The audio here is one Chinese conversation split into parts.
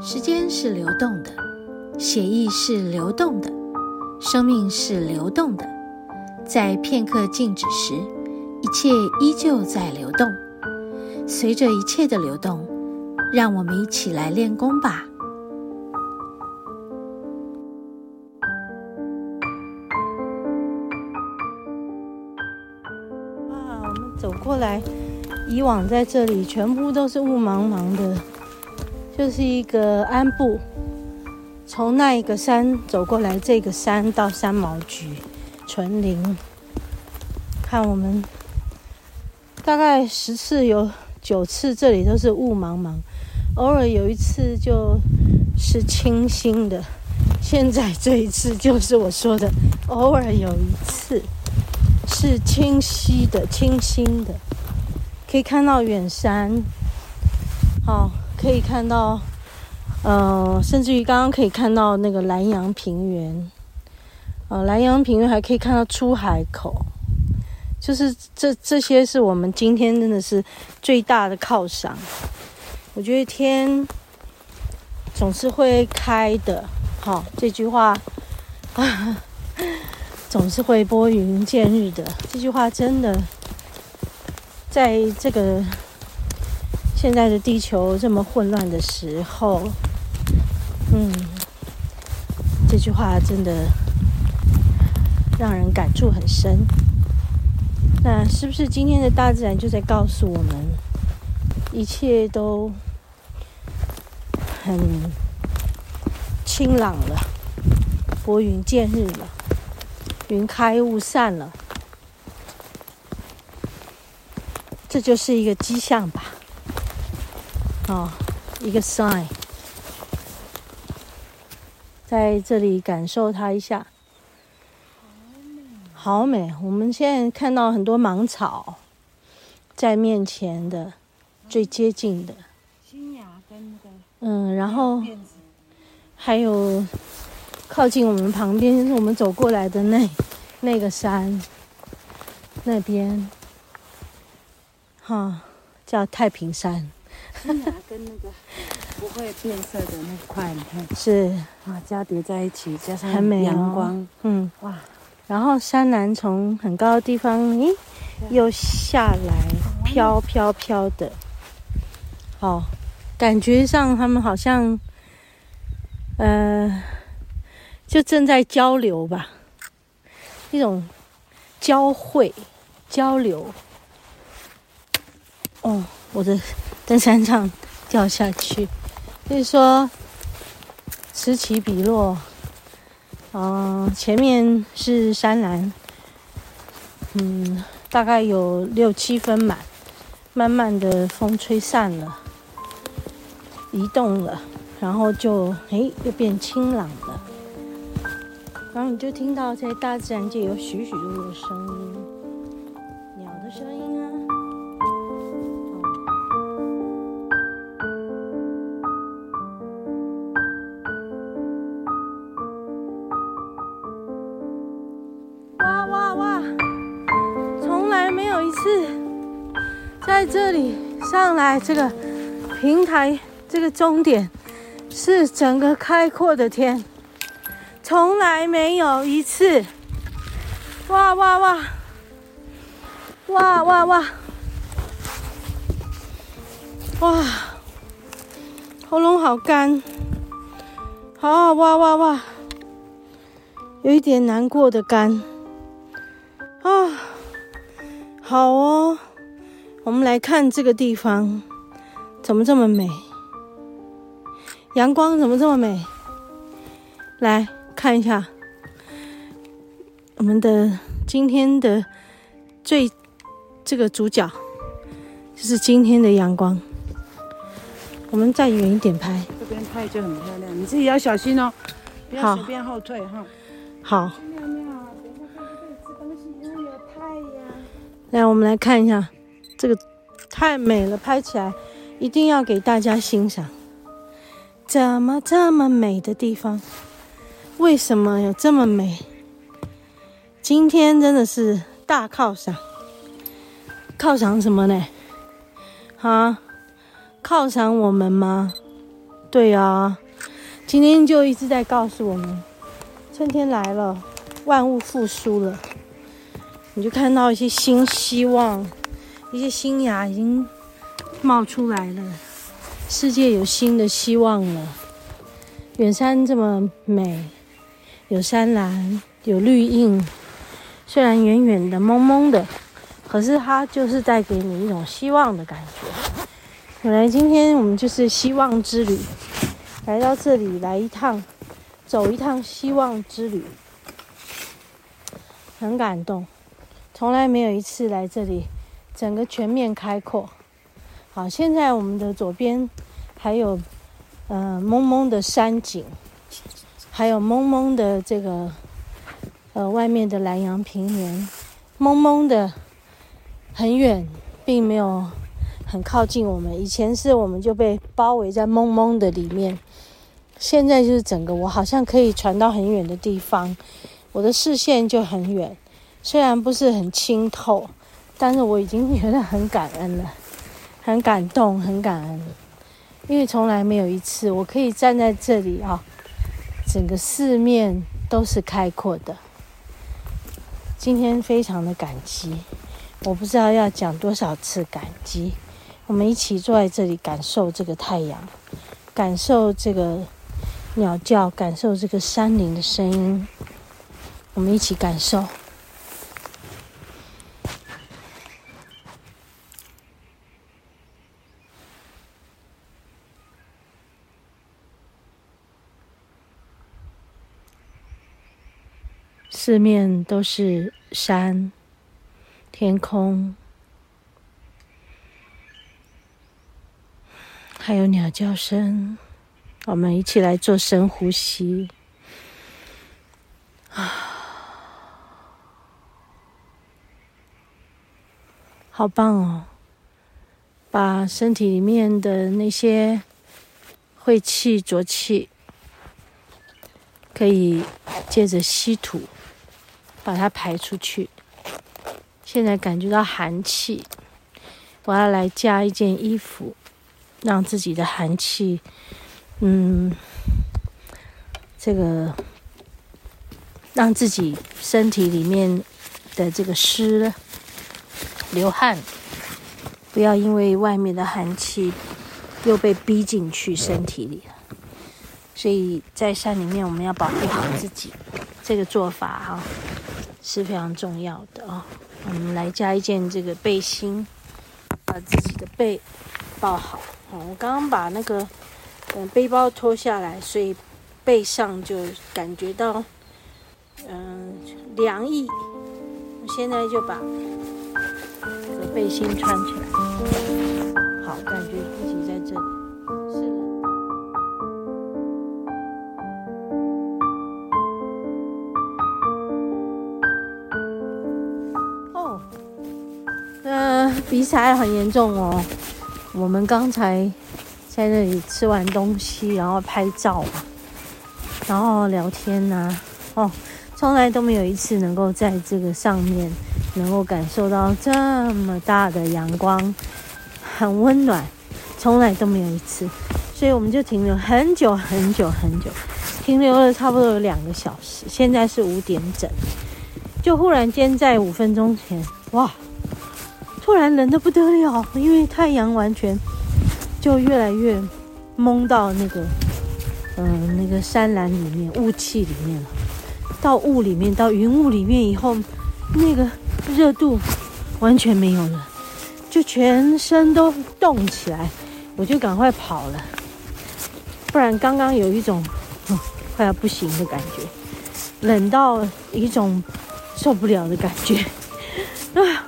时间是流动的，血液是流动的，生命是流动的。在片刻静止时，一切依旧在流动。随着一切的流动，让我们一起来练功吧。哇，我们走过来，以往在这里全部都是雾茫茫的。就是一个安布，从那一个山走过来，这个山到三毛菊纯林，看我们大概十次有九次这里都是雾茫茫，偶尔有一次就是清新的，现在这一次就是我说的，偶尔有一次是清晰的、清新的，可以看到远山，好。可以看到，呃，甚至于刚刚可以看到那个兰阳平原，呃，兰阳平原还可以看到出海口，就是这这些是我们今天真的是最大的犒赏。我觉得天总是会开的，好，这句话啊，总是会拨云见日的，这句话真的在这个。现在的地球这么混乱的时候，嗯，这句话真的让人感触很深。那是不是今天的大自然就在告诉我们，一切都很清朗了，拨云见日了，云开雾散了，这就是一个迹象吧。哦，一个 sign，在这里感受它一下，好美，好美。我们现在看到很多芒草，在面前的最接近的，嗯，然后还有靠近我们旁边，就是我们走过来的那那个山那边，哈、哦，叫太平山。跟那个不会变色的那块，你看。是。啊，交叠在一起，加上很美阳光，哦、嗯。哇，然后山南从很高的地方，咦，又下来，飘飘飘的，哦，感觉上他们好像，呃，就正在交流吧，一种交汇、交流，哦，我的。登山杖掉下去，所以说此起彼落。嗯、前面是山岚，嗯，大概有六七分满，慢慢的风吹散了，移动了，然后就诶又变清朗了，然后你就听到在大自然界有许许多多的声音，一次在这里上来这个平台，这个终点是整个开阔的天，从来没有一次，哇哇哇，哇哇哇，哇，喉咙好干，好哇哇哇，有一点难过的干，好哦。我们来看这个地方，怎么这么美？阳光怎么这么美？来看一下我们的今天的最这个主角，就是今天的阳光。我们再远一点拍，这边拍就很漂亮，你自己要小心哦，不要随便后退哈。好。妙来，我们来看一下。这个太美了，拍起来一定要给大家欣赏。怎么这么美的地方？为什么有这么美？今天真的是大犒赏。犒赏什么呢？啊？犒赏我们吗？对啊，今天就一直在告诉我们，春天来了，万物复苏了，你就看到一些新希望，一些新芽已经冒出来了，世界有新的希望了。远山这么美，有山岚，有绿荫，虽然远远的、蒙蒙的，可是它就是带给你一种希望的感觉。本来今天我们就是希望之旅，来到这里来一趟，走一趟希望之旅，很感动，从来没有一次来这里，整个全面开阔。好，现在我们的左边还有呃蒙蒙的山景，还有蒙蒙的这个呃外面的南阳平原，蒙蒙的很远，并没有。很靠近我们，以前是我们就被包围在蒙蒙的里面，现在就是整个我好像可以传到很远的地方，我的视线就很远，虽然不是很清透，但是我已经 觉得很感恩了，很感动，很感恩，因为从来没有一次我可以站在这里啊，整个四面都是开阔的，今天非常的感激，我不知道要讲多少次感激。我们一起坐在这里，感受这个太阳，感受这个鸟叫，感受这个山林的声音。我们一起感受。四面都是山，天空。还有鸟叫声，我们一起来做深呼吸。啊，好棒哦！把身体里面的那些晦气、浊气，可以借着吸吐把它排出去。现在感觉到寒气，我要来加一件衣服。让自己的寒气，嗯，这个让自己身体里面的这个湿流汗，不要因为外面的寒气又被逼进去身体里了。所以在山里面，我们要保护好自己，这个做法哈是非常重要的啊。我们来加一件这个背心，把自己的背抱好。哦，我刚刚把那个嗯背包脱下来，所以背上就感觉到嗯凉意。我现在就把这个背心穿起来，好，感觉自己鼻塞很严重哦。我们刚才在那里吃完东西，然后拍照，然后聊天呐、哦，从来都没有一次能够在这个上面能够感受到这么大的阳光，很温暖，从来都没有一次，所以我们就停留很久很久很久，停留了差不多有两个小时，现在是五点整，就忽然间在五分钟前，哇！突然冷得不得了，因为太阳完全就越来越蒙到那个，嗯、呃，那个山岚里面、雾气里面了。到雾里面，到云雾里面以后，那个热度完全没有了，就全身都冻起来，我就赶快跑了。不然刚刚有一种、快要不行的感觉，冷到一种受不了的感觉啊！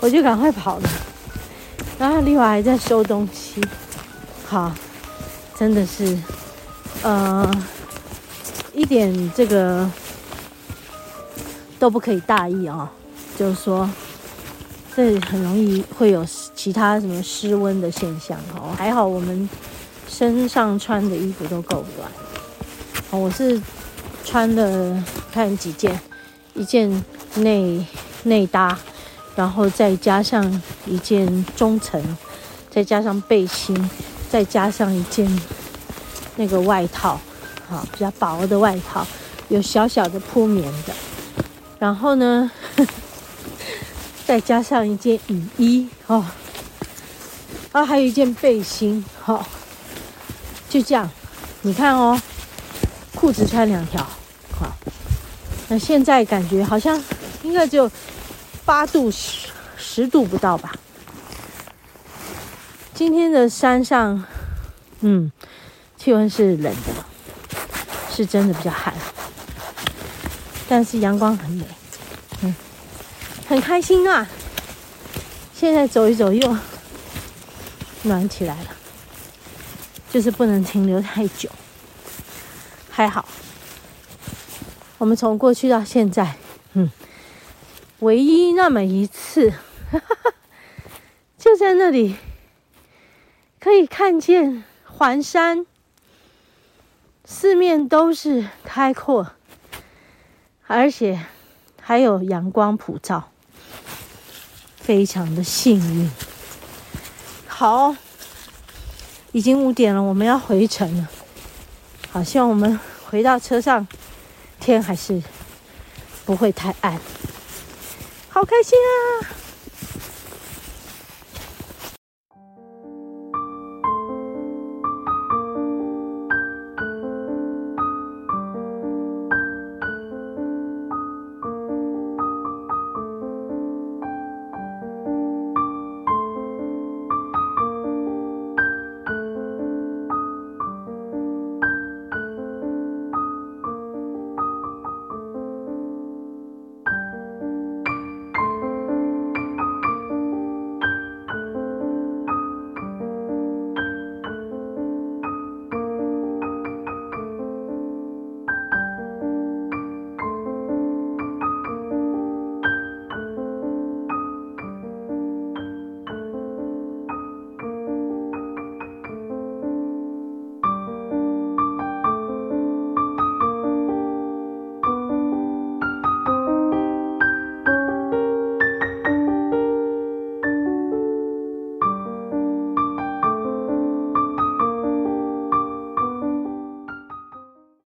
我就赶快跑了，然后丽华还在收东西，好，真的是，呃，一点这个都不可以大意啊、哦，就是说，这很容易会有其他什么失温的现象哦。还好我们身上穿的衣服都够暖，哦，我是穿了看几件，一件内内搭。然后再加上一件中层，再加上背心，再加上一件那个外套，好，比较薄的外套，有小小的铺棉的。然后呢，再加上一件雨衣，哦，啊，还有一件背心，好，就这样。你看哦，裤子穿两条，好。那现在感觉好像应该就八度十十度不到吧。今天的山上，嗯，气温是冷的，是真的比较寒。但是阳光很美，嗯，很开心啊！现在走一走又暖起来了，就是不能停留太久。还好，我们从过去到现在，嗯，唯一那么一次，就在那里可以看见环山，四面都是开阔。而且还有阳光普照，非常的幸运。好，已经五点了，我们要回程了。好，希望我们回到车上，天还是不会太暗。好开心啊！